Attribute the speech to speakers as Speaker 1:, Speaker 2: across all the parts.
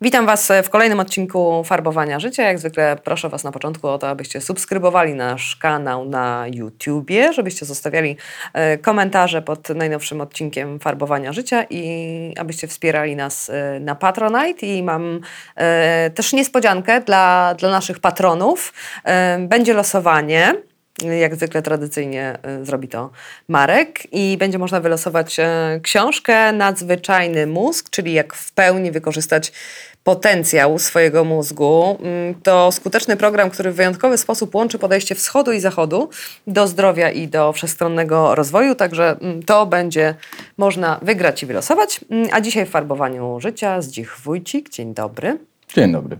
Speaker 1: Witam Was w kolejnym odcinku Farbowania Życia. Jak zwykle proszę Was na początku o to, abyście subskrybowali nasz kanał na YouTubie, żebyście zostawiali e, komentarze pod najnowszym odcinkiem Farbowania Życia i abyście wspierali nas e, na Patronite. I mam e, też niespodziankę dla, dla naszych patronów. Będzie losowanie. Jak zwykle tradycyjnie zrobi to Marek i będzie można wylosować książkę Nadzwyczajny mózg, czyli jak w pełni wykorzystać potencjał swojego mózgu. Mm, to skuteczny program, który w wyjątkowy sposób łączy podejście wschodu i zachodu do zdrowia i do wszechstronnego rozwoju, także mm, to będzie można wygrać i wylosować. Mm, a dzisiaj w farbowaniu życia Zdzich Wójcik. Dzień dobry.
Speaker 2: Dzień dobry.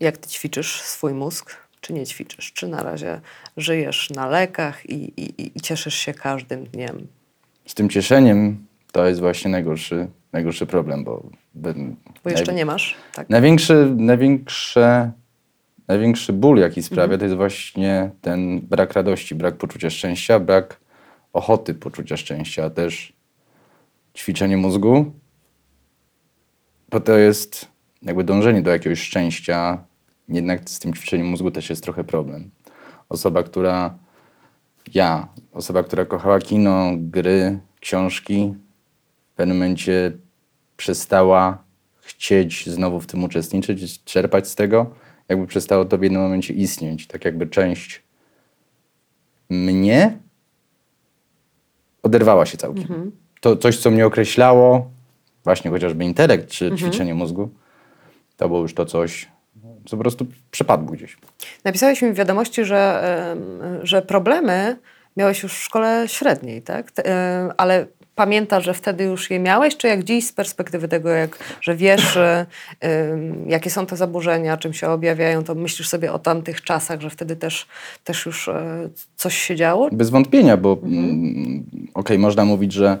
Speaker 1: Jak ty ćwiczysz swój mózg? Czy nie ćwiczysz? Czy na razie żyjesz na lekach i, i, i cieszysz się każdym dniem?
Speaker 2: Z tym cieszeniem to jest właśnie najgorszy, najgorszy problem, bo
Speaker 1: bo jeszcze nie masz? Tak.
Speaker 2: Największy, największe, największy ból, jaki sprawia, mhm. to jest właśnie ten brak radości, brak poczucia szczęścia, brak ochoty poczucia szczęścia, a też ćwiczenie mózgu, bo to jest jakby dążenie do jakiegoś szczęścia, jednak z tym ćwiczeniem mózgu też jest trochę problem. Osoba, która ja, osoba, która kochała kino, gry, książki, w pewnym momencie przestała chcieć znowu w tym uczestniczyć, czerpać z tego, jakby przestało to w jednym momencie istnieć. Tak jakby część mnie oderwała się całkiem. Mhm. To coś, co mnie określało, właśnie chociażby intelekt czy mhm. ćwiczenie mózgu, to było już to coś, co po prostu przepadło gdzieś.
Speaker 1: Napisałeś mi w wiadomości, że, że problemy miałeś już w szkole średniej, tak? Ale pamiętasz, że wtedy już je miałeś, czy jak dziś z perspektywy tego, jak, że wiesz, jakie są te zaburzenia, czym się objawiają, to myślisz sobie o tamtych czasach, że wtedy też, też już y, coś się działo?
Speaker 2: Bez wątpienia, bo mhm. Mm, okej, okay, można mówić, że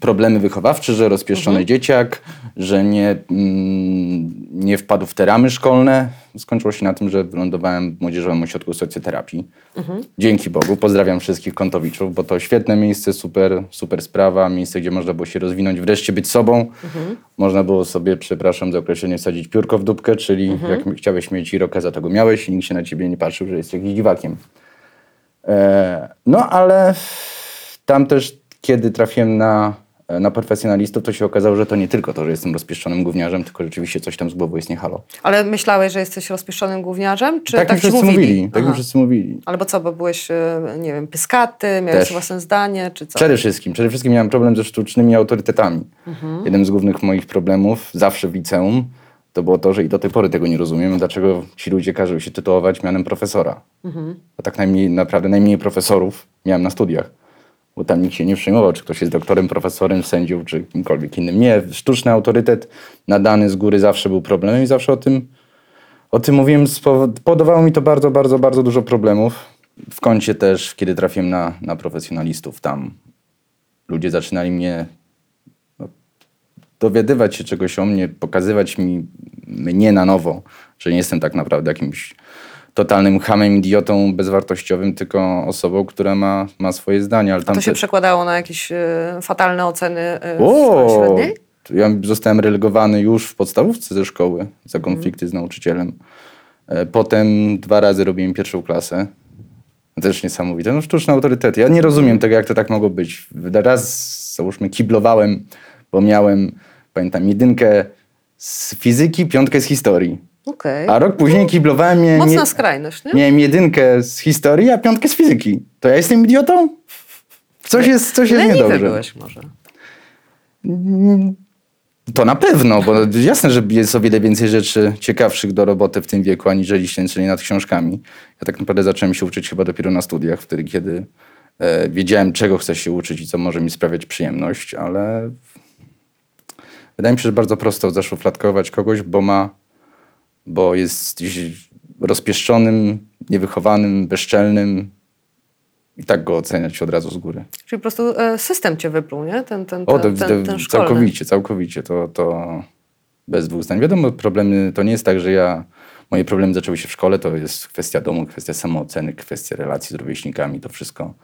Speaker 2: problemy wychowawcze, że rozpieszczony mhm. dzieciak, że nie, mm, nie wpadł w te ramy szkolne. Skończyło się na tym, że wylądowałem w Młodzieżowym Ośrodku Socjoterapii. Mhm. Dzięki Bogu. Pozdrawiam wszystkich kontowiczów, bo to świetne miejsce, super, super sprawa, miejsce, gdzie można było się rozwinąć, wreszcie być sobą. Mhm. Można było sobie, przepraszam za określenie, wsadzić piórko w dupkę, czyli mhm. jak chciałeś mieć irokeza, to go miałeś i nikt się na ciebie nie patrzył, że jesteś jakimś dziwakiem. E, no ale tam też, kiedy trafiłem na na profesjonalistów, to się okazało, że to nie tylko to, że jestem rozpieszczonym gówniarzem, tylko rzeczywiście coś tam z głowy jest nie halo.
Speaker 1: Ale myślałeś, że jesteś rozpieszczonym gówniarzem? Czy
Speaker 2: tak, tak mi wszyscy mówili? mówili tak mi wszyscy mówili.
Speaker 1: Albo co, bo byłeś, e, nie wiem, pyskaty, miałeś Też. własne zdanie, czy co?
Speaker 2: Przede wszystkim. Przede wszystkim miałem problem ze sztucznymi autorytetami. Mhm. Jeden z głównych moich problemów, zawsze w liceum, to było to, że i do tej pory tego nie rozumiem, dlaczego ci ludzie każą się tytułować mianem profesora. Mhm. A tak najmniej, naprawdę najmniej profesorów miałem na studiach bo tam nikt się nie przejmował, czy ktoś jest doktorem, profesorem, sędzią, czy kimkolwiek innym. Nie, sztuczny autorytet nadany z góry zawsze był problemem i zawsze o tym, o tym mówiłem. Spowodowało mi to bardzo, bardzo, bardzo dużo problemów. W kącie też, kiedy trafiłem na, na profesjonalistów, tam ludzie zaczynali mnie no, dowiadywać się czegoś o mnie, pokazywać mi mnie na nowo, że nie jestem tak naprawdę jakimś totalnym hamem, idiotą bezwartościowym, tylko osobą, która ma, ma swoje zdanie.
Speaker 1: Ale tam A to się przekładało na jakieś y, fatalne oceny y, o, w średniej?
Speaker 2: Ja zostałem relegowany już w podstawówce ze szkoły za mhm. konflikty mm. z nauczycielem. E, potem dwa razy robiłem pierwszą klasę. Też niesamowite. No sztuczne autorytety. Ja nie rozumiem tego, jak to tak mogło być. Raz, załóżmy, kiblowałem, bo miałem, pamiętam, jedynkę z fizyki, piątkę z historii. Okay. A rok później kiblowałem...
Speaker 1: Miałem, Mocna skrajność, nie?
Speaker 2: Miałem jedynkę z historii, a piątkę z fizyki. To ja jestem idiotą? Coś jest, coś jest niedobrze.
Speaker 1: byłeś może.
Speaker 2: To na pewno, bo jasne, że jest o wiele więcej rzeczy ciekawszych do roboty w tym wieku, aniżeli ślęczenie nad książkami. Ja tak naprawdę zacząłem się uczyć chyba dopiero na studiach, wtedy kiedy e, wiedziałem, czego chcę się uczyć i co może mi sprawiać przyjemność, ale wydaje mi się, że bardzo prosto zaszufladkować kogoś, bo ma bo jest rozpieszczonym, niewychowanym, bezczelnym, i tak go oceniać od razu z góry.
Speaker 1: Czyli po prostu e, system cię wypluł, nie? Ten, ten,
Speaker 2: O,
Speaker 1: ten,
Speaker 2: to,
Speaker 1: ten, ten szkolny.
Speaker 2: całkowicie, całkowicie. To, to bez dwóch zdań. Wiadomo, problemy to nie jest tak, że ja. Moje problemy zaczęły się w szkole, to jest kwestia domu, kwestia samooceny, kwestia relacji z rówieśnikami, to wszystko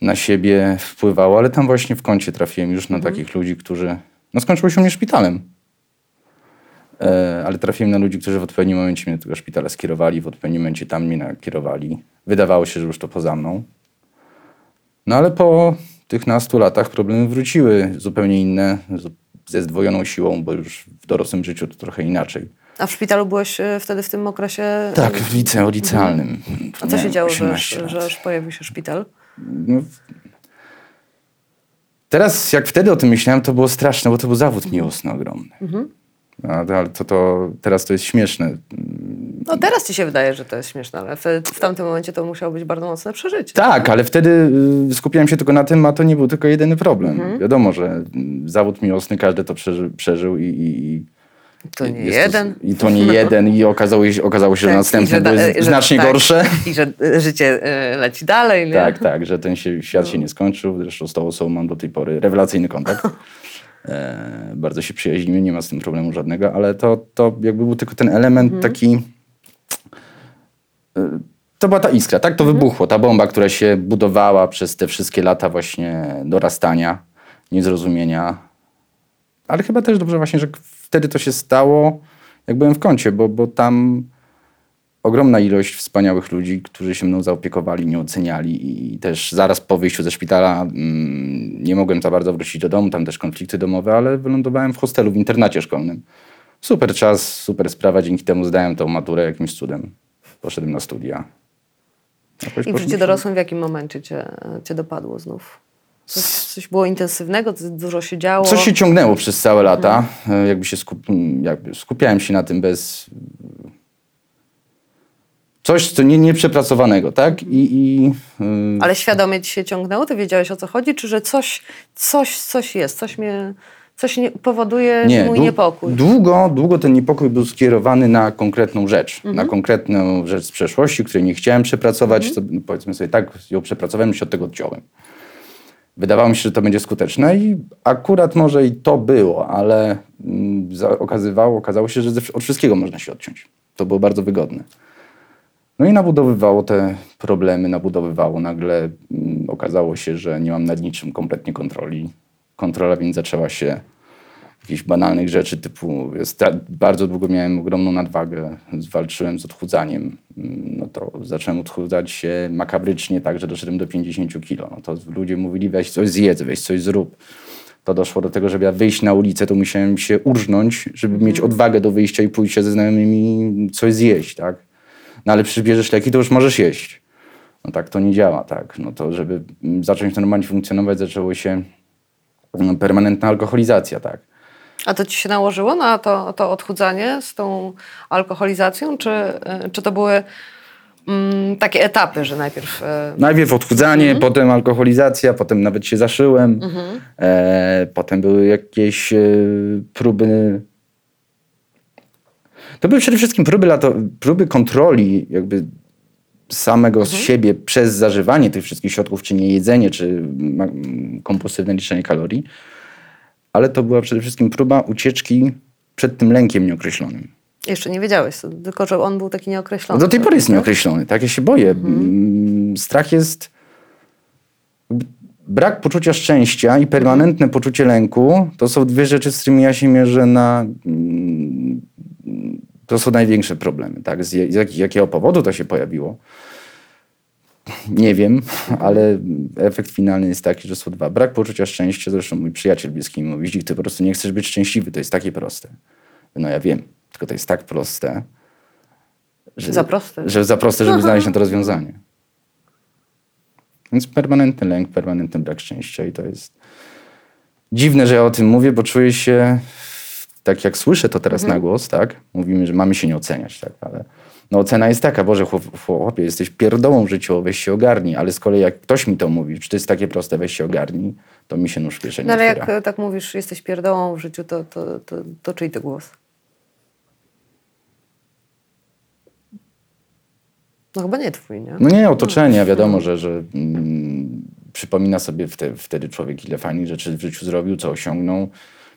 Speaker 2: na siebie wpływało, ale tam właśnie w kącie trafiłem już na takich ludzi, którzy. No skończyło się u mnie szpitalem. E, ale trafiłem na ludzi, którzy w odpowiednim momencie mnie do tego szpitala skierowali, w odpowiednim momencie tam mnie nakierowali. Wydawało się, że już to poza mną. No ale po tych nastu latach problemy wróciły zupełnie inne, ze zdwojoną siłą, bo już w dorosłym życiu to trochę inaczej.
Speaker 1: A w szpitalu byłeś e, wtedy w tym okresie?
Speaker 2: Tak, w licealnym.
Speaker 1: A co się działo, że,
Speaker 2: 18 lat.
Speaker 1: że pojawił się szpital?
Speaker 2: No, Teraz, jak wtedy o tym myślałem, to było straszne, bo to był zawód miłosny ogromny. A, Ale to, to, teraz to jest śmieszne.
Speaker 1: No teraz ci się wydaje, że to jest śmieszne, ale w, w tamtym momencie to musiało być bardzo mocne przeżycie.
Speaker 2: Tak, ale wtedy y, skupiałem się tylko na tym, a to nie był tylko jedyny problem. Wiadomo, że mm, zawód miłosny każdy to przeży, przeżył i, i,
Speaker 1: To nie jeden.
Speaker 2: I to nie jeden i okazało się, okazało się że
Speaker 1: Tak,
Speaker 2: następne
Speaker 1: że da-
Speaker 2: były
Speaker 1: że-
Speaker 2: znacznie
Speaker 1: tak,
Speaker 2: gorsze.
Speaker 1: I że e, życie e, leci dalej, nie?
Speaker 2: Tak, tak, że ten się, świat się nie skończył. Zresztą z tą osobą mam do tej pory rewelacyjny kontakt. E, bardzo się przyjaźnimy, nie ma z tym problemu żadnego, ale to, to jakby był tylko ten element taki... e, To była ta iskra, tak? To wybuchło. Ta bomba, która się budowała przez te wszystkie lata właśnie dorastania, niezrozumienia. Ale chyba też dobrze właśnie, że wtedy to się stało, jak byłem w kącie, bo, bo tam ogromna ilość wspaniałych ludzi, którzy się mną zaopiekowali, mnie oceniali i też zaraz po wyjściu ze szpitala mm, nie mogłem za bardzo wrócić do domu, tam też konflikty domowe, ale wylądowałem w hostelu, w internacie szkolnym. Super czas, super sprawa, dzięki temu zdałem tą maturę jakimś cudem. Poszedłem na studia. Jakoś
Speaker 1: I w życiu dorosłym w jakim momencie cię, cię dopadło znów? Coś, coś było intensywnego, dużo się działo?
Speaker 2: Coś się ciągnęło przez całe lata. E, Jakby się skup, jakby skupiałem się na tym bez. Coś, co nie, nieprzepracowanego, tak? I, i y,
Speaker 1: Ale świadomie ci się ciągnęło? Ty wiedziałeś o co chodzi? Czy że coś, coś, coś jest? Coś mnie, coś nie, powoduje mój
Speaker 2: dłu-
Speaker 1: niepokój?
Speaker 2: Długo, długo ten niepokój był skierowany na konkretną rzecz. Na konkretną rzecz z przeszłości, której nie chciałem przepracować. Co, no powiedzmy sobie tak, ją przepracowałem i się od tego odciąłem. Wydawało mi się, że to będzie skuteczne i akurat może i to było, ale mm, okazywało, okazało się, że od wszystkiego można się odciąć. To było bardzo wygodne. No i nabudowywało te problemy, nabudowywało. Nagle mm, okazało się, że nie mam nad niczym kompletnie kontroli. Kontrola więc zaczęła się jakichś banalnych rzeczy typu bardzo długo miałem ogromną nadwagę, walczyłem z odchudzaniem, Mm, no to zacząłem odchudzać się makabrycznie tak, że doszedłem do 50 kilo. No to ludzie mówili weź coś zjedz, weź coś zrób. To doszło do tego, żeby ja wyjść na ulicę, to musiałem się urżnąć, żeby mieć odwagę do wyjścia i pójść ze znajomymi coś zjeść, tak? No ale przecież bierzesz leki, to już możesz jeść. No tak to nie działa, tak. No to żeby zacząć normalnie funkcjonować, zaczęło się mm, permanentna alkoholizacja, tak.
Speaker 1: A to ci się nałożyło na to, to odchudzanie z tą alkoholizacją? Czy, e, czy to były mm, takie etapy, że najpierw... e,
Speaker 2: Najpierw odchudzanie, potem alkoholizacja, potem nawet się zaszyłem. E, potem były jakieś e, próby. To były przede wszystkim próby, lato, próby kontroli jakby samego z siebie przez zażywanie tych wszystkich środków, czy nie jedzenie, czy kompulsywne liczenie kalorii. Ale to była przede wszystkim próba ucieczki przed tym lękiem nieokreślonym.
Speaker 1: Jeszcze nie wiedziałeś, tylko że on był taki nieokreślony.
Speaker 2: Do tej pory jest nieokreślony, tak? Ja się boję. Mm, Strach jest... Brak poczucia szczęścia i permanentne poczucie lęku to są dwie rzeczy, z którymi ja się mierzę na... To są największe problemy, tak? Z, jak, z jakiego powodu to się pojawiło? Nie wiem, ale efekt finalny jest taki, że są dwa. Brak poczucia szczęścia, zresztą mój przyjaciel bliski mi mówi, "Zdzik, ty po prostu nie chcesz być szczęśliwy, to jest takie proste. No ja wiem, tylko to jest tak proste, że,
Speaker 1: Za proste.
Speaker 2: że za proste, żeby znaleźć na to rozwiązanie. Więc permanentny lęk, permanentny brak szczęścia i to jest dziwne, że ja o tym mówię, bo czuję się, tak jak słyszę to teraz na głos, tak? Mówimy, że mamy się nie oceniać, tak? Ale no ocena jest taka, Boże chłop- chłopie, jesteś pierdołą w życiu, weź się ogarnij, ale z kolei jak ktoś mi to mówi, czy to jest takie proste, weź się ogarnij, to mi się nóż w kieszeni
Speaker 1: No ale jak
Speaker 2: otwiera.
Speaker 1: e, tak mówisz, jesteś pierdołą w życiu, to, to, to, to czyj to głos? No chyba nie twój, nie?
Speaker 2: No nie, otoczenie, wiadomo, że, że mm, przypomina sobie wte, wtedy człowiek, ile fajnych rzeczy w życiu zrobił, co osiągnął.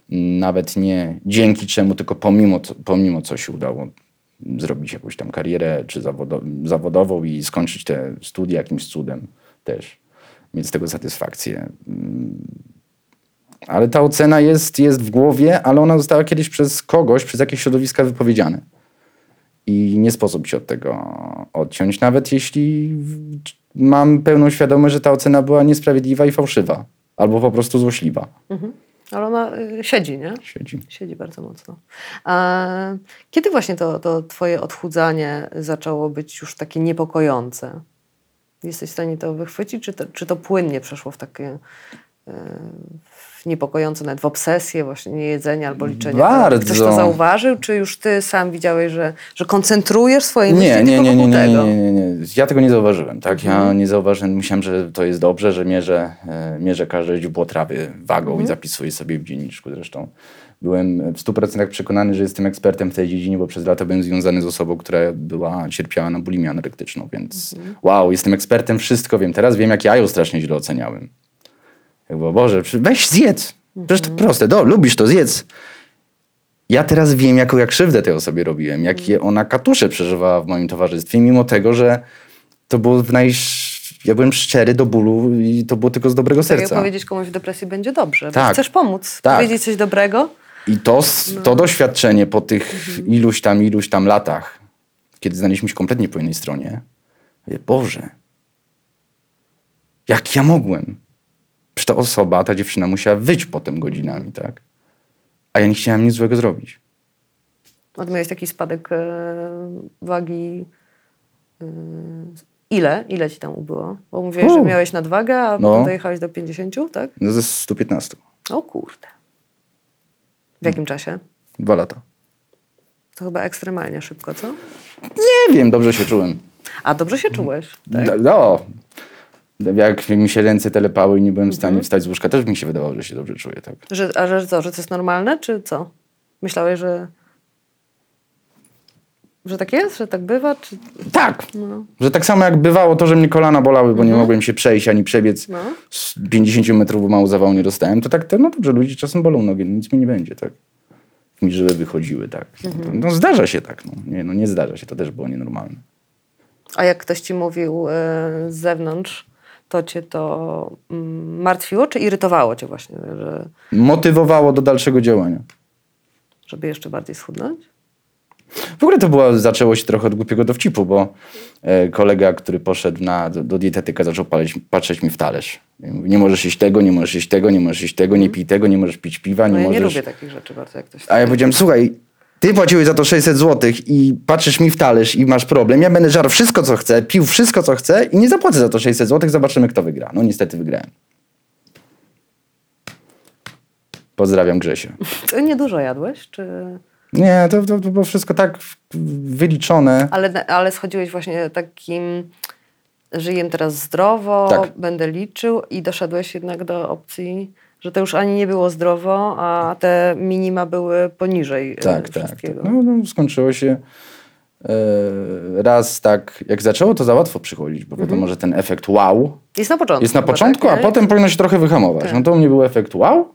Speaker 2: Nawet nie dzięki czemu, tylko pomimo, pomimo co się udało zrobić jakąś tam karierę czy zawodo, zawodową i skończyć te studia jakimś cudem też. Mieć z tego satysfakcję. Mm, Ale ta ocena jest, jest w głowie, ale ona została kiedyś przez kogoś, przez jakieś środowiska wypowiedziane. I nie sposób się od tego odciąć, nawet jeśli mam pełną świadomość, że ta ocena była niesprawiedliwa i fałszywa. Albo po prostu złośliwa.
Speaker 1: Ale ona y, siedzi, nie?
Speaker 2: Siedzi.
Speaker 1: Siedzi bardzo mocno. A kiedy właśnie to, to twoje odchudzanie zaczęło być już takie niepokojące? Jesteś w stanie to wychwycić, czy to, czy to płynnie przeszło w takie w niepokojące, nawet w obsesję właśnie niejedzenia albo liczenia?
Speaker 2: Bardzo.
Speaker 1: Ktoś to zauważył, czy już ty sam widziałeś, że, że koncentrujesz swoje myśli
Speaker 2: Nie, nie, nie, nie, nie, nie, nie, nie. Ja tego nie zauważyłem, tak? Ja
Speaker 1: Mhm.
Speaker 2: nie zauważyłem, myślałem, że to jest dobrze, że mierzę, e, mierzę każde źródło trawy wagą
Speaker 1: Mhm.
Speaker 2: i zapisuję sobie w dzienniczku zresztą. Byłem w 100% przekonany, że jestem ekspertem w tej dziedzinie, bo przez lata byłem związany z osobą, która była, cierpiała na bulimię anorektyczną, więc
Speaker 1: Mhm.
Speaker 2: wow, jestem ekspertem, wszystko wiem. Teraz wiem, jak ja ją strasznie źle oceniałem. Jak było, Boże, weź zjedz. Przecież to proste, do, lubisz to, zjedz. Ja teraz wiem, jaką ja krzywdę tej osobie robiłem, jakie ona katusze przeżywała w moim towarzystwie, mimo tego, że to było w naj... Ja byłem szczery do bólu i to było tylko z dobrego
Speaker 1: Tak
Speaker 2: serca.
Speaker 1: powiedzieć komuś w depresji będzie dobrze.
Speaker 2: Tak.
Speaker 1: Chcesz pomóc,
Speaker 2: Tak.
Speaker 1: powiedzieć coś dobrego.
Speaker 2: I to,
Speaker 1: No.
Speaker 2: to doświadczenie po tych
Speaker 1: Mhm.
Speaker 2: iluś tam, iluś tam latach, kiedy znaleźliśmy się kompletnie po innej stronie, mówię, Boże, jak ja mogłem? Przecież ta osoba, ta dziewczyna musiała wyć potem godzinami, tak? A ja nie chciałem nic złego zrobić.
Speaker 1: A miałeś taki spadek e, wagi. E, ile? Ile ci tam ubyło? Bo mówiłeś, że
Speaker 2: U.
Speaker 1: miałeś nadwagę, a
Speaker 2: No.
Speaker 1: potem dojechałeś do 50, tak?
Speaker 2: No ze 115.
Speaker 1: O kurde. W jakim czasie?
Speaker 2: Dwa lata.
Speaker 1: To chyba ekstremalnie szybko, co?
Speaker 2: Nie wiem, dobrze się czułem.
Speaker 1: A dobrze się czułeś, tak?
Speaker 2: No, no. Jak mi się ręce telepały i nie byłem w
Speaker 1: Mhm.
Speaker 2: stanie wstać z łóżka, też mi się wydawało, że się dobrze czuję, tak?
Speaker 1: Że, a że co, że to jest normalne, czy co? Myślałeś, że... Że tak jest? Że tak bywa? Czy...
Speaker 2: Tak.
Speaker 1: No.
Speaker 2: Że tak samo jak bywało to, że mnie kolana bolały, bo nie mogłem się przejść ani przebiec
Speaker 1: No.
Speaker 2: z 50 metrów, bo mało zawału nie dostałem, to tak, to, no dobrze, ludzi czasem bolą nogi, no nic mi nie będzie, tak. Mi żyły wychodziły, tak. No zdarza się tak, no. Nie, no nie zdarza się, to też było nienormalne.
Speaker 1: A jak ktoś ci mówił e, z zewnątrz, to cię to mm, martwiło, czy irytowało cię właśnie, że,
Speaker 2: Motywowało do dalszego działania.
Speaker 1: żeby jeszcze bardziej schudnąć?
Speaker 2: W ogóle to było, zaczęło się trochę od głupiego dowcipu, bo e, kolega, który poszedł na, do, do dietetyka, zaczął paleć, patrzeć mi w talerz. Mówi, Nie możesz jeść tego, nie możesz jeść tego, nie możesz jeść tego, nie pij tego, nie możesz pić piwa,
Speaker 1: No
Speaker 2: nie
Speaker 1: ja nie
Speaker 2: możesz...
Speaker 1: lubię takich rzeczy bardzo, jak ktoś...
Speaker 2: A ja powiedziałem, słuchaj, ty płaciłeś za to 600 zł i patrzysz mi w talerz i masz problem, ja będę żarł wszystko, co chcę, pił wszystko, co chcę i nie zapłacę za to 600 zł, zobaczymy, kto wygra. No niestety wygrałem. Pozdrawiam Grzesia.
Speaker 1: To niedużo jadłeś, czy...
Speaker 2: Nie, to, to, to było wszystko tak wyliczone.
Speaker 1: Ale, ale schodziłeś właśnie takim... Żyję teraz zdrowo,
Speaker 2: Tak.
Speaker 1: będę liczył i doszedłeś jednak do opcji, że to już ani nie było zdrowo, a te minima były poniżej e,
Speaker 2: Tak, tak. tak.
Speaker 1: wszystkiego.
Speaker 2: No, no, skończyło się e, raz tak, jak zaczęło, to za łatwo przychodzić, bo wiadomo, że ten efekt wow
Speaker 1: Jest na początku.
Speaker 2: jest na
Speaker 1: chyba,
Speaker 2: początku,
Speaker 1: tak,
Speaker 2: a potem powinno się trochę wyhamować.
Speaker 1: Tak.
Speaker 2: No to u mnie był efekt wow,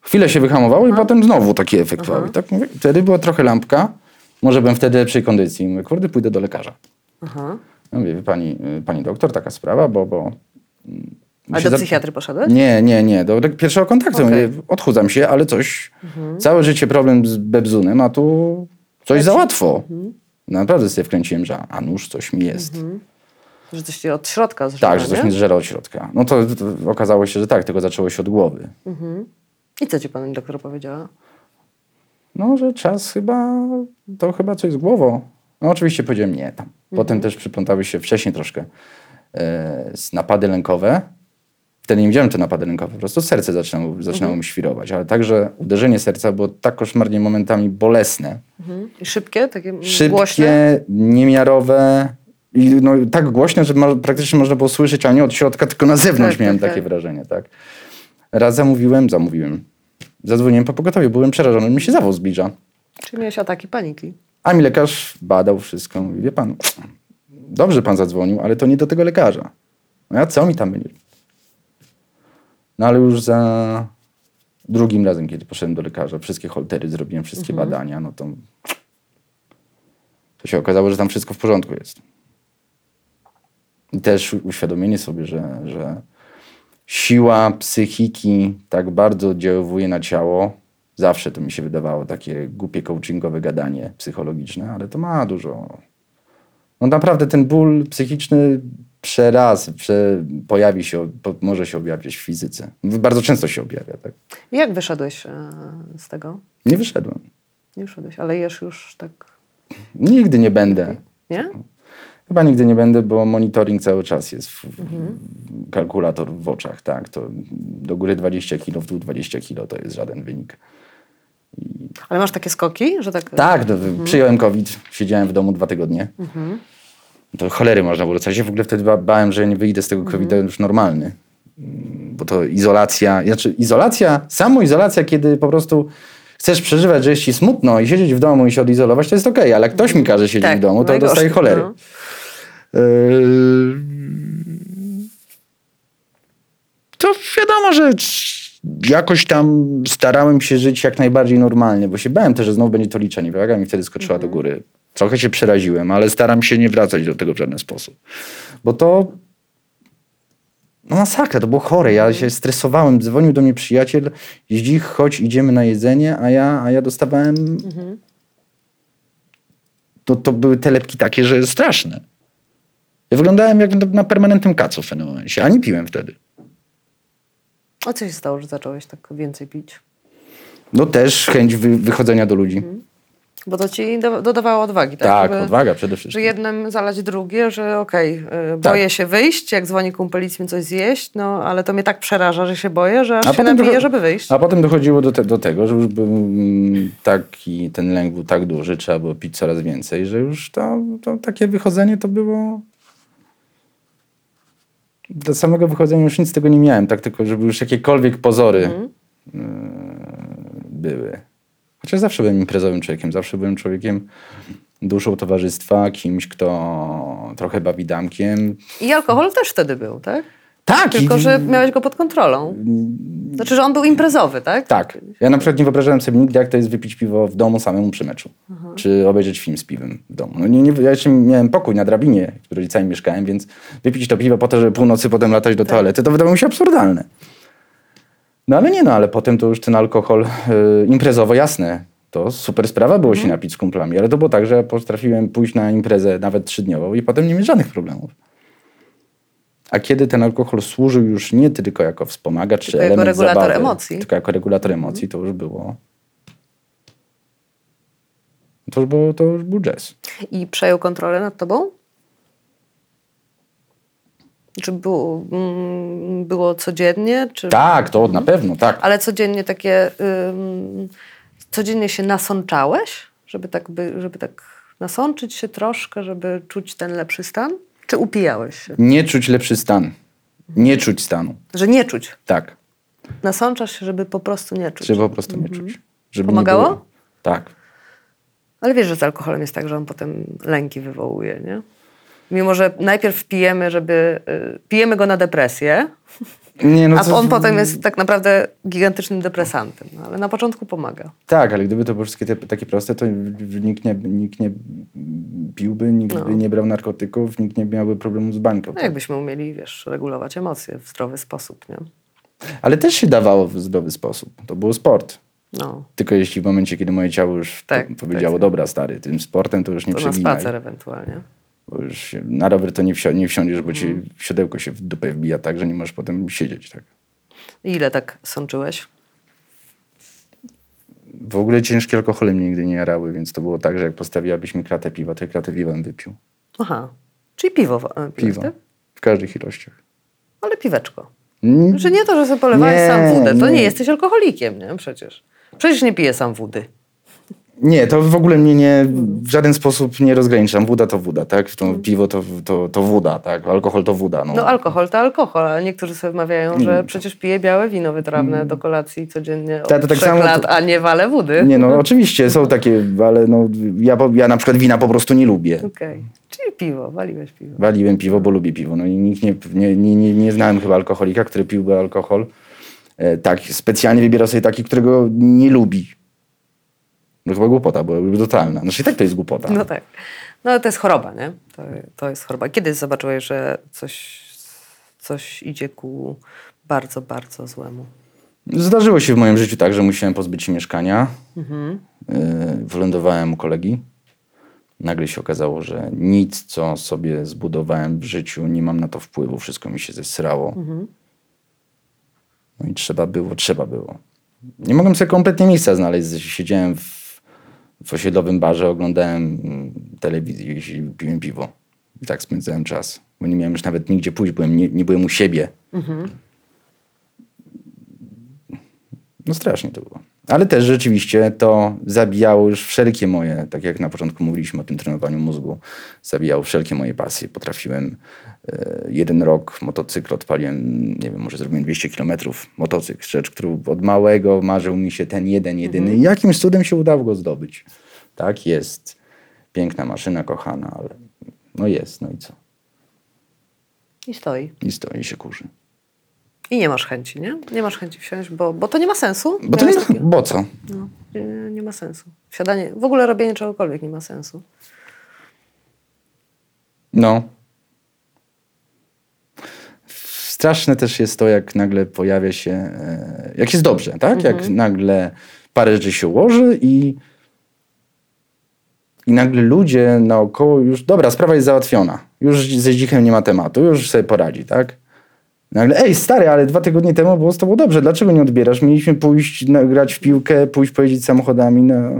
Speaker 2: chwilę się wyhamowało i potem znowu taki efekt wow. I tak mówię, wtedy była trochę lampka, może byłem wtedy lepszej kondycji. Mówię, kurde, pójdę do lekarza.
Speaker 1: Aha.
Speaker 2: Ja mówię, pani, y, pani doktor, taka sprawa, bo... bo mm,
Speaker 1: A do
Speaker 2: za-
Speaker 1: psychiatry poszedłeś?
Speaker 2: Nie, nie, nie, do pierwszego kontaktu. Mówię, odchudzam się, ale coś, całe życie problem z bebzunem, a tu coś za łatwo. Naprawdę sobie wkręciłem, że a nuż coś mi jest.
Speaker 1: Że coś cię od środka zżywa,
Speaker 2: Tak, że coś
Speaker 1: nie?
Speaker 2: mnie zżera od środka. No to, to okazało się, że tak, tego zaczęło się od głowy.
Speaker 1: I co ci pani doktor powiedziała?
Speaker 2: No, że czas chyba, to chyba coś z głową. No oczywiście powiedziałem nie tam. Potem też przyplątały się wcześniej troszkę e, z napady lękowe. Wtedy nie widziałem te napady lękowe, po prostu serce zaczynało, zaczynało mi świrować, ale także uderzenie serca było tak koszmarnie momentami bolesne,
Speaker 1: I szybkie, takie
Speaker 2: szybkie,
Speaker 1: głośne?
Speaker 2: niemiarowe i no, tak głośne, że mo- praktycznie można było słyszeć, ale nie od środka, tylko na zewnątrz
Speaker 1: Tak,
Speaker 2: miałem
Speaker 1: tak,
Speaker 2: takie
Speaker 1: tak.
Speaker 2: wrażenie, tak. Raz zamówiłem, zamówiłem, zadzwoniłem po pogotowie, byłem przerażony, mi się zawał zbliża.
Speaker 1: Czyli miałeś ataki paniki.
Speaker 2: A mi lekarz badał wszystko. Mówi, wie pan, dobrze pan zadzwonił, ale to nie do tego lekarza. No ja co mi tam będzie? No ale już za drugim razem, kiedy poszedłem do lekarza, wszystkie holtery zrobiłem, wszystkie badania, no to to się okazało, że tam wszystko w porządku jest. I też uświadomienie sobie, że, że siła psychiki tak bardzo oddziaływuje na ciało. Zawsze to mi się wydawało takie głupie coachingowe gadanie psychologiczne, ale to ma dużo. No naprawdę ten ból psychiczny przeraz, prze, pojawi się, może się objawiać w fizyce. Bardzo często się objawia, tak?
Speaker 1: Jak wyszedłeś e, z tego?
Speaker 2: Nie wyszedłem.
Speaker 1: Nie wyszedłeś, ale jesz już tak,
Speaker 2: Nigdy nie będę.
Speaker 1: nie?
Speaker 2: Chyba nigdy nie będę, bo monitoring cały czas jest. W, w- kalkulator w oczach, tak. To do góry 20 kilo, w dół 20 kilo to jest żaden wynik.
Speaker 1: Ale masz takie skoki, że tak...
Speaker 2: Tak, do, przyjąłem COVID, siedziałem w domu dwa tygodnie. To cholery można było dostać. Ja w ogóle wtedy ba- bałem, że nie wyjdę z tego COVID już normalny. Bo to izolacja, znaczy izolacja, samoizolacja, kiedy po prostu chcesz przeżywać, że jest ci smutno i siedzieć w domu i się odizolować, to jest okej, ale jak ktoś mi każe siedzieć
Speaker 1: Tak,
Speaker 2: w domu, to
Speaker 1: najgorsze,
Speaker 2: dostaję cholery.
Speaker 1: no.
Speaker 2: Yy, To wiadomo, że jakoś tam starałem się żyć jak najbardziej normalnie, bo się bałem też, że znowu będzie to liczenie. Waga mi wtedy skoczyła do góry. Trochę się przeraziłem, ale staram się nie wracać do tego w żaden sposób. Bo to no masakra, to było chore. Ja się stresowałem. Dzwonił do mnie przyjaciel, jeździ, chodź, idziemy na jedzenie, a ja, a ja dostawałem... To, to były te lepki takie, że straszne. Ja wyglądałem jak na, permanentnym kacu w pewnym momencie, a nie piłem wtedy.
Speaker 1: A co się stało, że zacząłeś tak więcej pić?
Speaker 2: No też chęć wy, wychodzenia do ludzi.
Speaker 1: Bo to ci do, dodawało odwagi, tak?
Speaker 2: Tak,
Speaker 1: Żeby-
Speaker 2: odwaga przede
Speaker 1: Że
Speaker 2: wszystkim.
Speaker 1: jednym zalać drugie, że okej, y,
Speaker 2: Tak.
Speaker 1: boję się wyjść, jak dzwoni kumpel mi coś zjeść, no ale to mnie tak przeraża, że się boję, że aż
Speaker 2: A
Speaker 1: się
Speaker 2: potem
Speaker 1: napiję, żeby wyjść.
Speaker 2: A potem dochodziło do, te, do tego, że już był taki, ten lęk był tak duży, trzeba było pić coraz więcej, że już to, to takie wychodzenie to było... Do samego wychodzenia już nic z tego nie miałem, tak tylko, żeby już jakiekolwiek pozory yy, były. Chociaż zawsze byłem imprezowym człowiekiem, zawsze byłem człowiekiem duszą towarzystwa, kimś, kto trochę bawi damkiem.
Speaker 1: I alkohol też wtedy był, tak?
Speaker 2: Tak!
Speaker 1: Tylko, że miałeś go pod kontrolą. Znaczy, że on był imprezowy, tak?
Speaker 2: Tak. Ja na przykład nie wyobrażałem sobie nigdy, jak to jest wypić piwo w domu samemu przy meczu. Czy obejrzeć film z piwem w domu. No nie, nie, ja jeszcze miałem pokój na drabinie, w rodzicami mieszkałem, więc wypić to piwo po to, żeby północy potem latać do toalety, to wydawało mi się absurdalne. No ale nie no, ale potem to już ten alkohol y, imprezowo, jasne. To super sprawa było się napić z kumplami, ale to było tak, że ja potrafiłem pójść na imprezę nawet trzydniową i potem nie mieć żadnych problemów. A kiedy ten alkohol służył już nie tylko jako wspomagacz czy
Speaker 1: Tylko jako
Speaker 2: element
Speaker 1: regulator
Speaker 2: zabawy,
Speaker 1: emocji.
Speaker 2: tylko jako regulator emocji, to już było... To już, było, to już był jazz.
Speaker 1: I przejął kontrolę nad tobą? Czy było, mm, było codziennie? Czy...
Speaker 2: Tak, to na pewno, tak.
Speaker 1: Ale codziennie takie... Ym, codziennie się nasączałeś? Żeby tak, by, żeby tak nasączyć się troszkę, żeby czuć ten lepszy stan? Czy upijałeś się?
Speaker 2: Nie czuć lepszy stan. Nie czuć stanu.
Speaker 1: Że nie czuć.
Speaker 2: Tak.
Speaker 1: Nasączasz się, żeby po prostu nie czuć.
Speaker 2: Żeby po prostu nie czuć. Żeby nie
Speaker 1: Pomagało?
Speaker 2: było- Tak.
Speaker 1: Ale wiesz, że z alkoholem jest tak, że on potem lęki wywołuje, nie? Mimo, że najpierw pijemy, żeby... Y, pijemy go na depresję,
Speaker 2: Nie, no
Speaker 1: a
Speaker 2: to-
Speaker 1: on potem jest tak naprawdę gigantycznym depresantem. No, ale na początku pomaga.
Speaker 2: Tak, ale gdyby to było wszystkie te, takie proste, to nikt nie, nikt nie piłby, nikt
Speaker 1: No.
Speaker 2: by nie brał narkotyków, nikt nie miałby problemu z bańką.
Speaker 1: No jakbyśmy umieli, wiesz, regulować emocje w zdrowy sposób, nie?
Speaker 2: Ale też się dawało w zdrowy sposób. To był sport.
Speaker 1: No,
Speaker 2: Tylko jeśli w momencie, kiedy moje ciało już
Speaker 1: Tak,
Speaker 2: po- powiedziało,
Speaker 1: tak.
Speaker 2: dobra stary, tym sportem to już nie
Speaker 1: to na
Speaker 2: przeginaj.
Speaker 1: spacer ewentualnie.
Speaker 2: Bo już na rower to nie, wsi- nie wsiądziesz, bo ci
Speaker 1: Mhm.
Speaker 2: siodełko się w dupę wbija tak, że nie możesz potem siedzieć. Tak.
Speaker 1: I Ile tak sączyłeś?
Speaker 2: W ogóle ciężkie alkohole mnie nigdy nie jarały, więc to było tak, że jak postawiłabyś mi kratę piwa, to ja kratę piwa bym wypił.
Speaker 1: Aha. Czyli piwo. e, piłeś,
Speaker 2: Piwo.
Speaker 1: tak?
Speaker 2: W każdych ilościach.
Speaker 1: Ale piweczko.
Speaker 2: Mm,
Speaker 1: Że nie to, że sobie polewałeś
Speaker 2: Nie,
Speaker 1: sam wódę. To nie.
Speaker 2: nie.
Speaker 1: jesteś alkoholikiem, nie? Przecież. Przecież nie piję sam wody.
Speaker 2: Nie, to w ogóle mnie nie, w żaden sposób nie rozgraniczam. Woda to woda, tak? To piwo to, to, to woda, tak? Alkohol to woda. No.
Speaker 1: No alkohol to alkohol, ale niektórzy sobie wmawiają, że przecież pije białe wino wytrawne do kolacji codziennie od
Speaker 2: Ta- to tak samo
Speaker 1: lat, a nie wale wody.
Speaker 2: Nie, no oczywiście są takie, ale no, ja, ja na przykład wina po prostu nie lubię.
Speaker 1: Okej, czyli piwo, waliłeś piwo.
Speaker 2: Waliłem piwo, bo lubię piwo. No i nikt nie, nie, nie, nie, nie znałem chyba alkoholika, który piłby alkohol. E, tak, specjalnie wybierał sobie taki, którego nie lubi. No chyba głupota, bo totalna. Znaczy i tak to jest głupota.
Speaker 1: No tak. No ale to jest choroba, nie? To, to jest choroba. Kiedy zobaczyłeś, że coś, coś idzie ku bardzo, bardzo złemu?
Speaker 2: Zdarzyło się w moim życiu tak, że musiałem pozbyć się mieszkania. E, Wylądowałem u kolegi. Nagle się okazało, że nic, co sobie zbudowałem w życiu, nie mam na to wpływu. Wszystko mi się zesrało. No i trzeba było, trzeba było. Nie mogłem sobie kompletnie miejsca znaleźć. Siedziałem w, w osiedlowym barze, oglądałem mm, telewizję i piłem piwo. I tak spędzałem czas. Bo nie miałem już nawet nigdzie pójść, byłem, nie, nie byłem u siebie. No strasznie to było. Ale też rzeczywiście to zabijało już wszelkie moje, tak jak na początku mówiliśmy o tym trenowaniu mózgu, zabijało wszelkie moje pasje. Potrafiłem e, jeden rok motocykl odpaliłem, nie wiem, może zrobiłem 200 kilometrów motocykl, rzecz, którą od małego marzył mi się ten jeden, jedyny. I jakimś cudem się udało go zdobyć. Tak, jest. Piękna maszyna, kochana, ale no jest, no i co?
Speaker 1: I stoi.
Speaker 2: I stoi się kurzy.
Speaker 1: I nie masz chęci, nie? Nie masz chęci wsiąść, bo, bo to nie ma sensu.
Speaker 2: Bo to nie,
Speaker 1: Miałeś takie-
Speaker 2: bo co?
Speaker 1: No, nie, nie ma sensu. Wsiadanie, w ogóle robienie czegokolwiek nie ma sensu.
Speaker 2: No. Straszne też jest to, jak nagle pojawia się, e, jak jest dobrze, tak? Jak nagle parę rzeczy się ułoży i, i nagle ludzie naokoło już, dobra, sprawa jest załatwiona. Już ze dzichem nie ma tematu, już sobie poradzi, tak? Nagle, ej stary, ale dwa tygodnie temu było z tobą dobrze, dlaczego nie odbierasz? Mieliśmy pójść na, grać w piłkę, pójść pojeździć samochodami, no...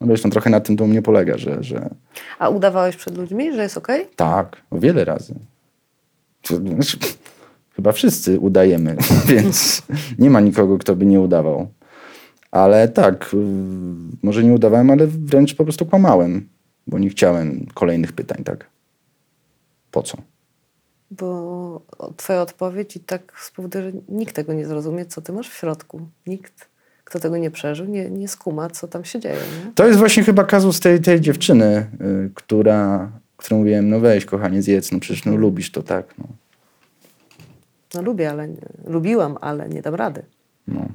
Speaker 2: No wiesz, no trochę na tym to u mnie polega, że, że
Speaker 1: A udawałeś przed ludźmi, że jest okej?
Speaker 2: tak, wiele razy. Znaczy, chyba wszyscy udajemy, więc nie ma nikogo, kto by nie udawał. Ale tak, może nie udawałem, ale wręcz po prostu kłamałem, bo nie chciałem kolejnych pytań, tak? Po co?
Speaker 1: Bo twoja odpowiedź i tak spowoduje, że nikt tego nie zrozumie, co ty masz w środku. Nikt, kto tego nie przeżył, nie, nie skuma, co tam się dzieje. Nie?
Speaker 2: To jest właśnie chyba kazus tej, tej dziewczyny, y, która, którą mówiłem, no weź kochanie, zjedz, no przecież no lubisz to, tak? No.
Speaker 1: No lubię, ale nie, lubiłam, ale nie dam rady.
Speaker 2: No.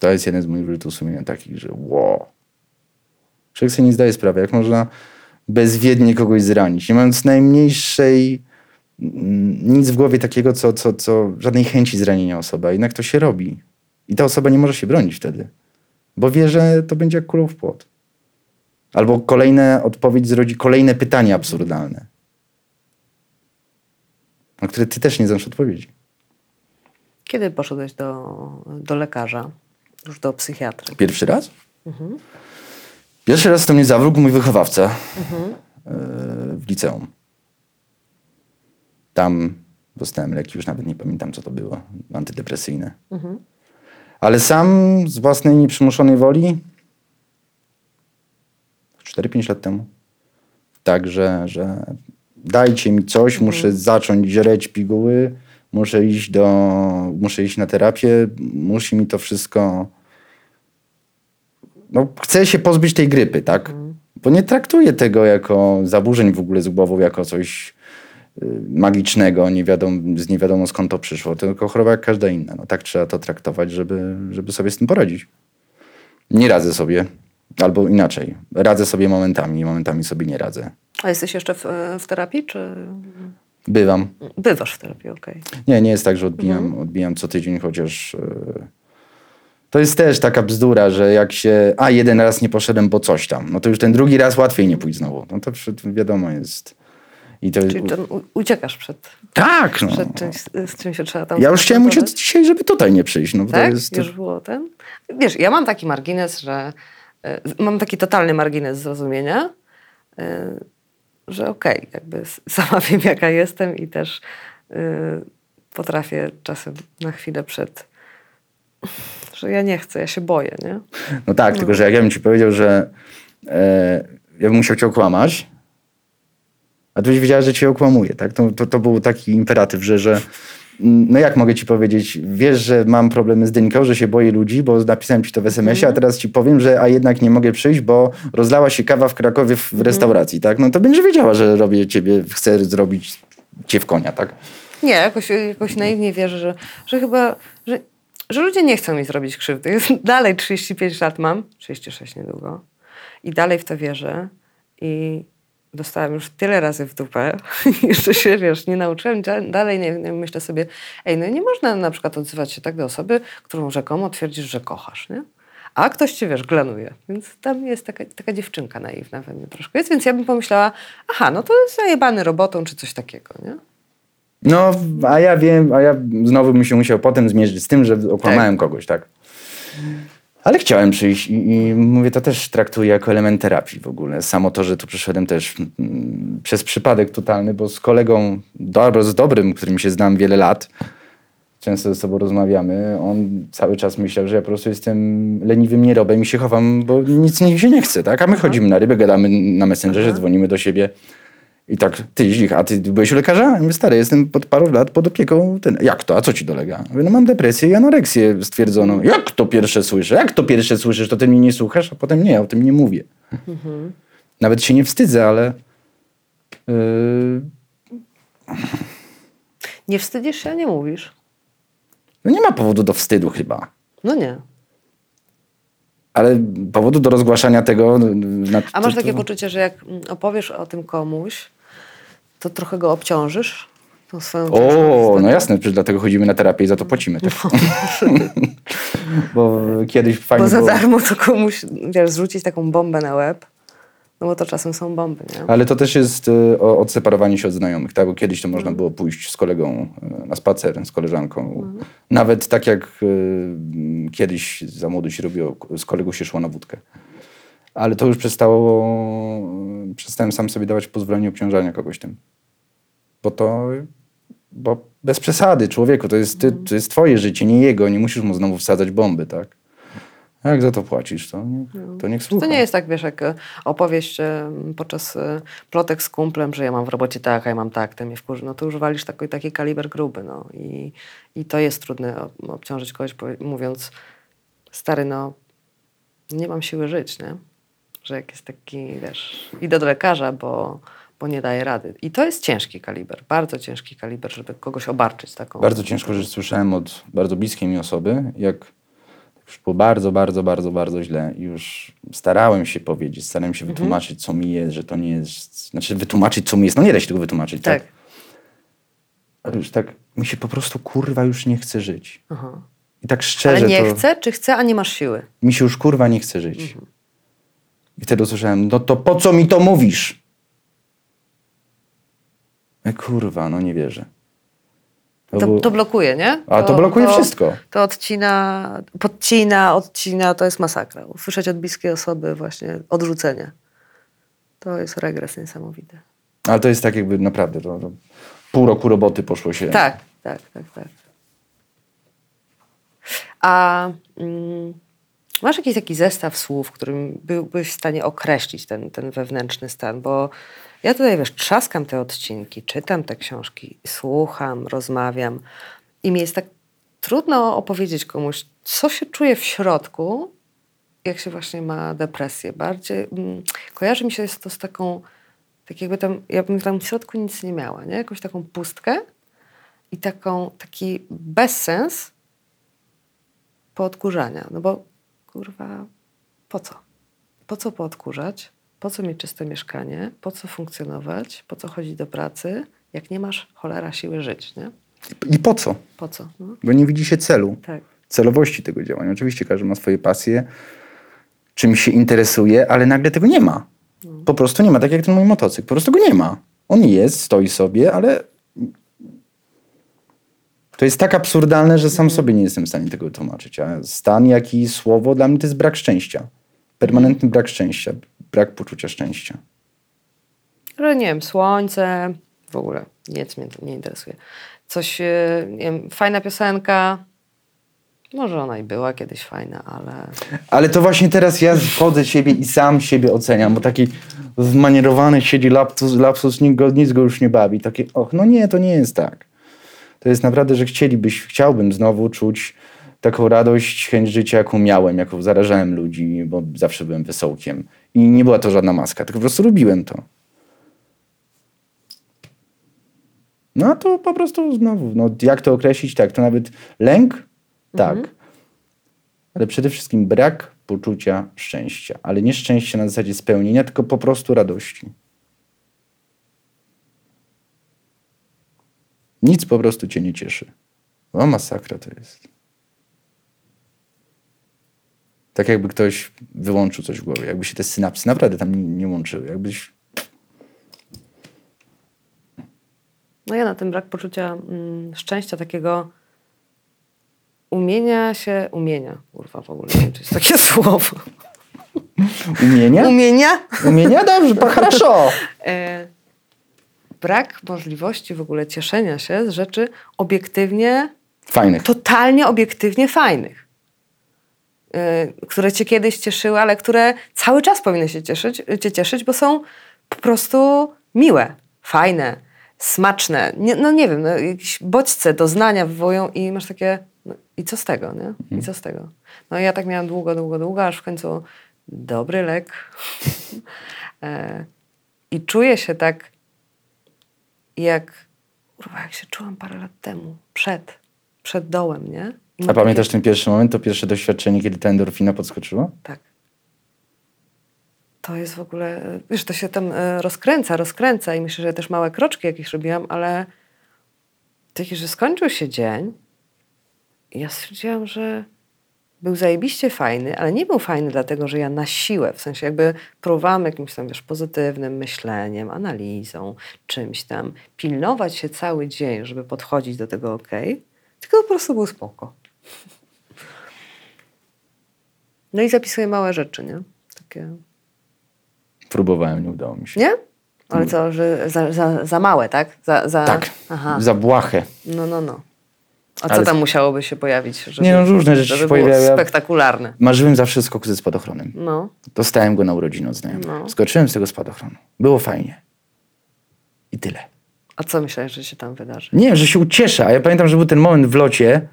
Speaker 2: To jest jeden z moich wyrzutów sumienia takich, że wow. Człowiek sobie nie zdaje sprawy, jak można bezwiednie kogoś zranić, nie mając najmniejszej mm, nic w głowie takiego, co, co, co żadnej chęci zranienia osoby, a jednak to się robi. I ta osoba nie może się bronić wtedy, bo wie, że to będzie jak kulą w płot. Albo kolejna odpowiedź zrodzi kolejne pytanie absurdalne, na które ty też nie znasz odpowiedzi.
Speaker 1: Kiedy poszedłeś do, do lekarza, już do psychiatry?
Speaker 2: Pierwszy raz? Pierwszy raz to mnie zawrógł mój wychowawca e, w liceum. Tam dostałem leki, już nawet nie pamiętam co to było, antydepresyjne. Ale sam z własnej nieprzymuszonej woli 4-5 lat temu. Także, że dajcie mi coś, muszę zacząć żreć piguły, muszę iść do, muszę iść na terapię, musi mi to wszystko no, chcę się pozbyć tej grypy, tak? Bo nie traktuję tego jako zaburzeń w ogóle z głową, jako coś y, magicznego, nie wiadomo, z nie wiadomo skąd to przyszło, tylko choroba jak każda inna. No, tak trzeba to traktować, żeby, żeby sobie z tym poradzić. Nie radzę sobie, albo inaczej, radzę sobie momentami, momentami sobie nie radzę.
Speaker 1: A jesteś jeszcze w, w terapii, czy
Speaker 2: Bywam.
Speaker 1: bywasz w terapii, okej.
Speaker 2: Nie, nie jest tak, że odbijam, odbijam co tydzień, chociaż e, to jest też taka bzdura, że jak się, a jeden raz nie poszedłem, bo coś tam, no to już ten drugi raz łatwiej nie pójść znowu. No to wiadomo jest. I to,
Speaker 1: Czyli u, uciekasz przed,
Speaker 2: tak, no.
Speaker 1: przed czymś, z czym się trzeba tam
Speaker 2: Ja już chciałem uciec dzisiaj, żeby tutaj nie przyjść. No,
Speaker 1: Tak?
Speaker 2: to jest,
Speaker 1: Już było ten? Wiesz, ja mam taki margines, że y, mam taki totalny margines zrozumienia, y, że okej, jakby s- sama wiem jaka jestem i też y, potrafię czasem na chwilę przed, że ja nie chcę, ja się boję, nie?
Speaker 2: No tak, tylko że jak ja bym ci powiedział, że e, ja bym musiał cię okłamać, a ty byś wiedziała, że cię okłamuję, tak? To, to, to był taki imperatyw, że, że mm, no jak mogę ci powiedzieć, wiesz, że mam problemy z dynką, że się boję ludzi, bo napisałem ci to w SMS-ie, a teraz ci powiem, że a jednak nie mogę przyjść, bo rozlała się kawa w Krakowie w, w restauracji, tak? No to będziesz wiedziała, że robię ciebie, chcę zrobić cię w konia, tak?
Speaker 1: Nie, jakoś, jakoś naiwnie wierzę, że, że chyba, że, że ludzie nie chcą mi zrobić krzywdy. Jest, dalej 35 lat mam, 36 niedługo i dalej w to wierzę i dostałam już tyle razy w dupę jeszcze się, wiesz, nie nauczyłem, da- dalej nie, nie myślę sobie, ej, no nie można na przykład odzywać się tak do osoby, którą rzekomo twierdzisz, że kochasz, nie? A ktoś cię, wiesz, glanuje. Więc tam jest taka, taka dziewczynka naiwna we mnie troszkę jest, więc ja bym pomyślała, aha, no to jest zajebany robotą czy coś takiego, nie?
Speaker 2: No, a ja wiem, a ja znowu bym się musiał potem zmierzyć z tym, że okłamałem kogoś, tak? Ale chciałem przyjść i, i mówię, to też traktuję jako element terapii w ogóle. Samo to, że tu przyszedłem też mm, przez przypadek totalny, bo z kolegą dobro, z dobrym, którym się znam wiele lat, często ze sobą rozmawiamy, on cały czas myślał, że ja po prostu jestem leniwym nierobem i się chowam, bo nic mi się nie chce, tak? A my chodzimy na rybę, gadamy na Messengerze, dzwonimy do siebie. I tak, ty Zich, a ty byłeś u lekarza? Ja mówię, stary, jestem pod paru lat pod opieką. Ten. Jak to? A co ci dolega? Ja Mówię, no mam depresję i anoreksję stwierdzoną. Jak to pierwsze słyszę? Jak to pierwsze słyszysz? To ty mnie nie słuchasz? A potem nie, ja o tym nie mówię. Nawet się nie wstydzę, ale... Yy,
Speaker 1: Nie wstydzisz się, a nie mówisz.
Speaker 2: no nie ma powodu do wstydu chyba.
Speaker 1: No nie.
Speaker 2: Ale powodu do rozgłaszania tego... Na,
Speaker 1: A masz takie poczucie, że jak opowiesz o tym komuś, to trochę go obciążysz tą swoją
Speaker 2: O, no jasne, przecież dlatego chodzimy na terapię i za to płacimy. Tak? bo kiedyś fajnie
Speaker 1: Bo za
Speaker 2: było...
Speaker 1: darmo to komuś, wiesz, zrzucić taką bombę na łeb, no bo to czasem są bomby, nie?
Speaker 2: Ale to też jest y, odseparowanie się od znajomych, tak? Bo kiedyś to można było pójść z kolegą y, na spacer, z koleżanką. Nawet tak jak y, kiedyś za młodu się robiło, z kolegą się szło na wódkę. Ale to już przestało, przestałem sam sobie dawać pozwolenie obciążania kogoś tym. Bo to, bo bez przesady, człowieku, to jest, ty, to jest twoje życie, nie jego, nie musisz mu znowu wsadzać bomby, tak? A jak za to płacisz, to, nie, to niech słucha.
Speaker 1: To nie jest tak, wiesz, jak e, opowieść e, podczas e, plotek z kumplem, że ja mam w robocie tak, a ja mam tak, ten mnie wkurzy. No to już walisz taki, taki kaliber gruby, no. I, I to jest trudne ob- obciążyć kogoś, mówiąc, stary, no, nie mam siły żyć, nie? Że jak jest taki, wiesz, idę do lekarza, bo, bo nie daję rady. I to jest ciężki kaliber, bardzo ciężki kaliber, żeby kogoś obarczyć taką...
Speaker 2: Bardzo ciężko rzecz słyszałem od bardzo bliskiej mi osoby, jak już było bardzo, bardzo, bardzo, bardzo źle już starałem się powiedzieć, starałem się wytłumaczyć, co mi jest, że to nie jest... Znaczy wytłumaczyć, co mi jest, no nie da się tego wytłumaczyć, tak?
Speaker 1: Tak.
Speaker 2: Ale już tak, mi się po prostu kurwa już nie chce żyć.
Speaker 1: Aha.
Speaker 2: I tak szczerze
Speaker 1: Ale nie
Speaker 2: to...
Speaker 1: chcę, czy chcę, a nie masz siły?
Speaker 2: Mi się już kurwa nie chce żyć. I wtedy usłyszałem, no to po co mi to mówisz? E, kurwa, no nie wierzę.
Speaker 1: To,
Speaker 2: było-
Speaker 1: to blokuje, nie?
Speaker 2: A to blokuje wszystko.
Speaker 1: To odcina, podcina, odcina, to jest masakra. Usłyszeć od bliskiej osoby właśnie odrzucenie. To jest regres niesamowity.
Speaker 2: Ale to jest tak jakby naprawdę, to, to pół roku roboty poszło się.
Speaker 1: Tak, tak, tak, tak. A mm, masz jakiś taki zestaw słów, którym byłbyś w stanie określić ten, ten wewnętrzny stan? Bo ja tutaj, wiesz, trzaskam te odcinki, czytam te książki, słucham, rozmawiam i mi jest tak trudno opowiedzieć komuś, co się czuje w środku, jak się właśnie ma depresję. Bardziej mm, kojarzy mi się to z taką, tak jakby tam, ja bym tam w środku nic nie miała, nie? Jakąś taką pustkę i taką, taki bezsens poodkurzania. No bo kurwa, po co? Po co poodkurzać? Po co mieć czyste mieszkanie? Po co funkcjonować? Po co chodzić do pracy? Jak nie masz cholera siły żyć, nie?
Speaker 2: I po co?
Speaker 1: Po co? No,
Speaker 2: Bo nie widzi się celu,
Speaker 1: tak.
Speaker 2: celowości tego działania. Oczywiście każdy ma swoje pasje, czym się interesuje, ale nagle tego nie ma. Po prostu nie ma, tak jak ten mój motocykl. Po prostu go nie ma. On jest, stoi sobie, ale to jest tak absurdalne, że sam sobie nie jestem w stanie tego wytłumaczyć. A stan, jak i słowo dla mnie to jest brak szczęścia. Permanentny brak szczęścia, brak poczucia szczęścia.
Speaker 1: Że nie wiem, słońce, w ogóle nic mnie nie interesuje. Coś, e, nie wiem, fajna piosenka, Może ona i była kiedyś fajna, ale
Speaker 2: Ale to właśnie teraz ja wchodzę siebie i sam siebie oceniam, bo taki zmanierowany siedzi lapsus, lapsus nic, go, nic go już nie bawi. Takie, och, no nie, to nie jest tak. To jest naprawdę, że chcielibyś, chciałbym znowu czuć taką radość, chęć życia, jaką miałem, jaką zarażałem ludzi, bo zawsze byłem wesołkiem. I nie była to żadna maska, tylko po prostu lubiłem to. No to po prostu znowu, no jak to określić? Tak, to nawet lęk? Tak. Ale przede wszystkim brak poczucia szczęścia. Ale nie szczęścia na zasadzie spełnienia, tylko po prostu radości. Nic po prostu cię nie cieszy. O, masakra to jest. Tak jakby ktoś wyłączył coś w głowie, jakby się te synapsy naprawdę tam nie, nie łączyły, jakbyś...
Speaker 1: No ja na ten brak poczucia mm, szczęścia, takiego umienia się... Umienia, kurwa, w ogóle nie wiem, czy jest takie słowo.
Speaker 2: Umienia?
Speaker 1: Umienia?
Speaker 2: Umienia? Dobrze,
Speaker 1: to, brak możliwości w ogóle cieszenia się z rzeczy obiektywnie
Speaker 2: Fajnych.
Speaker 1: totalnie obiektywnie fajnych. Yy, które cię kiedyś cieszyły, ale które cały czas powinny się cieszyć, cię cieszyć, bo są po prostu miłe, fajne, smaczne. Nie, no nie wiem, no, jakieś bodźce, doznania wywołują i masz takie, no, i co z tego, nie? I co z tego? No ja tak miałam długo, długo, długo, aż w końcu dobry lek. e, I czuję się tak, jak, kurwa, jak się czułam parę lat temu, przed, przed dołem, nie? I
Speaker 2: A pamiętasz ten pierwszy moment, to pierwsze doświadczenie, kiedy ta endorfina podskoczyła?
Speaker 1: Tak. To jest w ogóle, wiesz, to się tam e, rozkręca, rozkręca i myślę, że też małe kroczki jakieś robiłam, ale taki, że skończył się dzień i ja stwierdziłam, że był zajebiście fajny, ale nie był fajny dlatego, że ja na siłę, w sensie jakby próbowałam jakimś tam, wiesz, pozytywnym myśleniem, analizą, czymś tam, pilnować się cały dzień, żeby podchodzić do tego ok, tylko po prostu był spoko. No i zapisuję małe rzeczy, nie? Takie...
Speaker 2: Próbowałem, nie udało mi się.
Speaker 1: Nie? Ale co, że za, za, za małe, tak? Za, za...
Speaker 2: Tak,
Speaker 1: Aha.
Speaker 2: za błahę.
Speaker 1: No, no, no. A co
Speaker 2: Ale-
Speaker 1: tam musiałoby się pojawić? Żeby,
Speaker 2: Nie no, różne rzeczy się
Speaker 1: było
Speaker 2: pojawiają.
Speaker 1: spektakularne.
Speaker 2: Marzyłem zawsze o skoku ze spadochronem.
Speaker 1: No.
Speaker 2: Dostałem go na urodziny od znajomych.
Speaker 1: No.
Speaker 2: Skoczyłem z tego spadochronu. Było fajnie. I tyle.
Speaker 1: A co myślałeś, że się tam wydarzy?
Speaker 2: Nie, że się ucieszę, a ja pamiętam, że był ten moment w locie,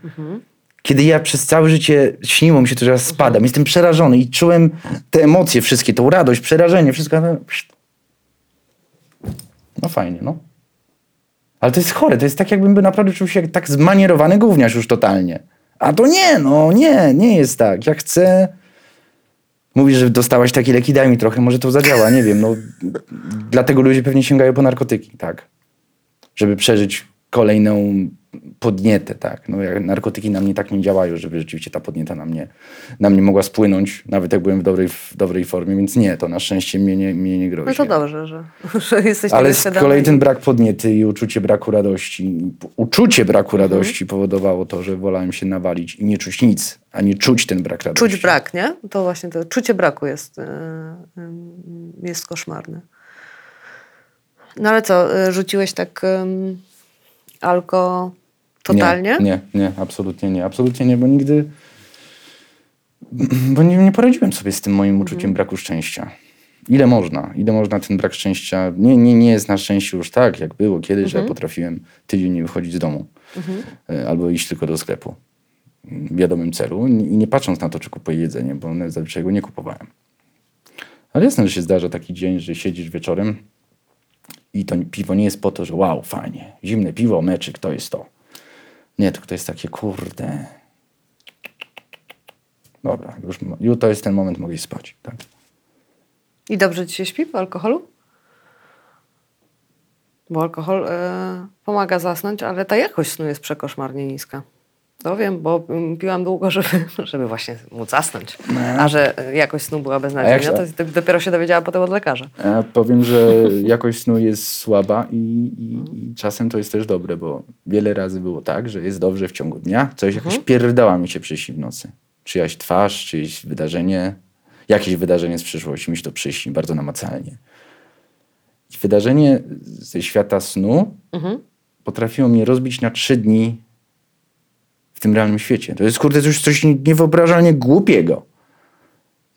Speaker 2: kiedy ja przez całe życie śniło mi się to, że ja spadam. Jestem przerażony i czułem te emocje wszystkie, tą radość, przerażenie, wszystko. No fajnie, no. Ale to jest chore, to jest tak jakbym by naprawdę czuł się tak zmanierowany gówniarz już totalnie. A to nie, no nie, nie jest tak. Ja chcę... Mówisz, że dostałaś takie leki, daj mi trochę, może to zadziała, nie wiem. No, dlatego ludzie pewnie sięgają po narkotyki, tak żeby przeżyć kolejną podnietę, tak. No, jak narkotyki na mnie tak nie działają, żeby rzeczywiście ta podnieta na mnie, na mnie mogła spłynąć, nawet jak byłem w dobrej, w dobrej formie, więc nie, to na szczęście mnie nie, mnie nie grozi.
Speaker 1: No to dobrze, że, że jesteś
Speaker 2: Ale z kolei ten brak podniety i uczucie braku radości, uczucie braku
Speaker 1: Mhm.
Speaker 2: radości powodowało to, że wolałem się nawalić i nie czuć nic, a nie czuć ten brak radości.
Speaker 1: Czuć brak, nie? To właśnie to czucie braku jest, e, e, jest koszmarne. No ale co, e, rzuciłeś tak um, alko totalnie?
Speaker 2: Nie, nie, nie, absolutnie nie. Absolutnie nie, bo nigdy. Bo nie, nie poradziłem sobie z tym moim uczuciem braku szczęścia. Ile można? Ile można ten brak szczęścia? Nie, nie, nie jest na szczęście już tak, jak było kiedyś, że ja potrafiłem tydzień nie wychodzić z domu e, albo iść tylko do sklepu w wiadomym celu i nie patrząc na to, czy kupuję jedzenie, bo zazwyczaj go nie kupowałem. Ale jasne, że się zdarza taki dzień, że siedzisz wieczorem i to piwo nie jest po to, że wow, fajnie, zimne piwo, meczyk, to jest to. Nie, tylko to jest takie, kurde. Dobra, już, to jest ten moment, mogę spać. Tak?
Speaker 1: I dobrze ci się śpi po alkoholu? Bo alkohol e, pomaga zasnąć, ale ta jakość snu jest przekoszmarnie niska. To wiem, bo mm, piłam długo, żeby, żeby właśnie móc zasnąć. A że e, jakość snu była beznadziejna, to dopiero się dowiedziałam potem od lekarza.
Speaker 2: Ja powiem, że jakość snu jest słaba i, i, czasem to jest też dobre, bo wiele razy było tak, że jest dobrze w ciągu dnia, coś jakaś pierdała mi się przyśni w nocy. Czyjaś twarz, czyjeś wydarzenie, jakieś wydarzenie z przyszłości mi się to przyśni bardzo namacalnie. I wydarzenie ze świata snu potrafiło mnie rozbić na trzy dni w tym realnym świecie. To jest kurde coś, coś niewyobrażalnie głupiego.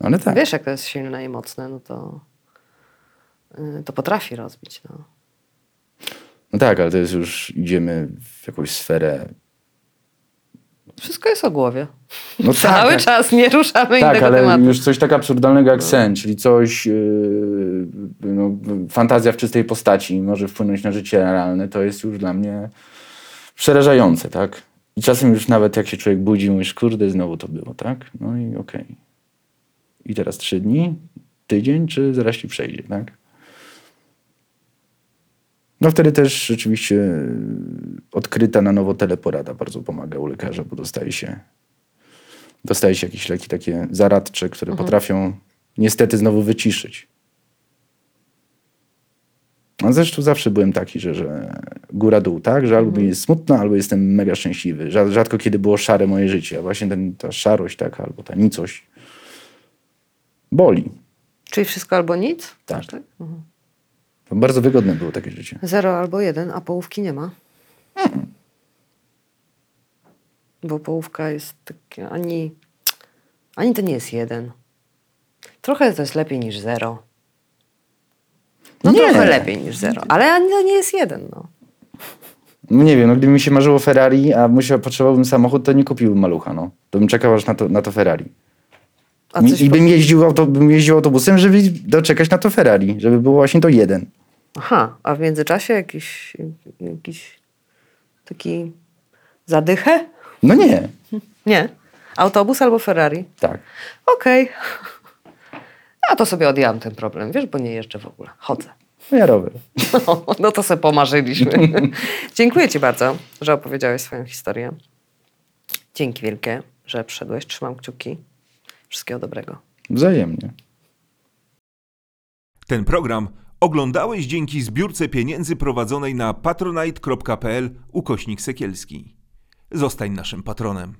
Speaker 2: No Ale tak.
Speaker 1: Wiesz, jak to jest silne i mocne, no to, y, to potrafi rozbić. No.
Speaker 2: No tak, ale to jest już, idziemy w jakąś sferę.
Speaker 1: Wszystko jest o głowie.
Speaker 2: No
Speaker 1: Cały
Speaker 2: tak,
Speaker 1: czas nie ruszamy
Speaker 2: Tak,
Speaker 1: innego
Speaker 2: ale
Speaker 1: tematu.
Speaker 2: już coś tak absurdalnego jak sen, czyli coś, yy, no, fantazja w czystej postaci może wpłynąć na życie realne, to jest już dla mnie przerażające, tak? I czasem już nawet jak się człowiek budzi, mówisz, kurde, znowu to było, tak? No i okej. I teraz trzy dni, tydzień, czy zaraz ci przejdzie, tak? No wtedy też rzeczywiście yy, odkryta na nowo teleporada bardzo pomaga u lekarza, bo dostaje się dostaje się jakieś leki takie zaradcze, które potrafią niestety znowu wyciszyć. A zresztą zawsze byłem taki, że, że góra-dół, tak? Że albo mi jest smutno, albo jestem mega szczęśliwy. Rza- Rzadko kiedy było szare moje życie, a właśnie ten, ta szarość, tak, albo ta nicość boli.
Speaker 1: Czyli wszystko albo nic?
Speaker 2: Tak.
Speaker 1: tak?
Speaker 2: To bardzo wygodne było takie życie.
Speaker 1: Zero albo jeden, a połówki nie ma. Bo połówka jest takie, ani, ani to nie jest jeden. Trochę to jest lepiej niż zero. No
Speaker 2: Nie.
Speaker 1: trochę lepiej niż zero, ale to nie jest jeden, no.
Speaker 2: No nie wiem, no gdyby mi się marzyło Ferrari, a musiał, potrzebowałbym samochód, to nie kupiłbym malucha, no. To bym czekał aż na to, na to Ferrari.
Speaker 1: A
Speaker 2: I, I bym jeździł, auto, bym jeździł autobusem, żeby doczekać na to Ferrari, żeby było właśnie to jeden.
Speaker 1: Aha, a w międzyczasie jakiś, jakiś taki zadychę?
Speaker 2: No nie,
Speaker 1: Nie. Autobus albo Ferrari?
Speaker 2: tak.
Speaker 1: Okej. A to sobie odjęłam ten problem, wiesz, bo nie jeżdżę w ogóle. Chodzę.
Speaker 2: No ja rower.
Speaker 1: No, no to sobie pomarzyliśmy. Dziękuję Ci bardzo, że opowiedziałeś swoją historię. Dzięki wielkie, że przyszedłeś. Trzymam kciuki. Wszystkiego dobrego.
Speaker 2: Wzajemnie.
Speaker 3: Ten program oglądałeś dzięki zbiórce pieniędzy prowadzonej na patronite.pl ukośnik sekielski. Zostań naszym patronem.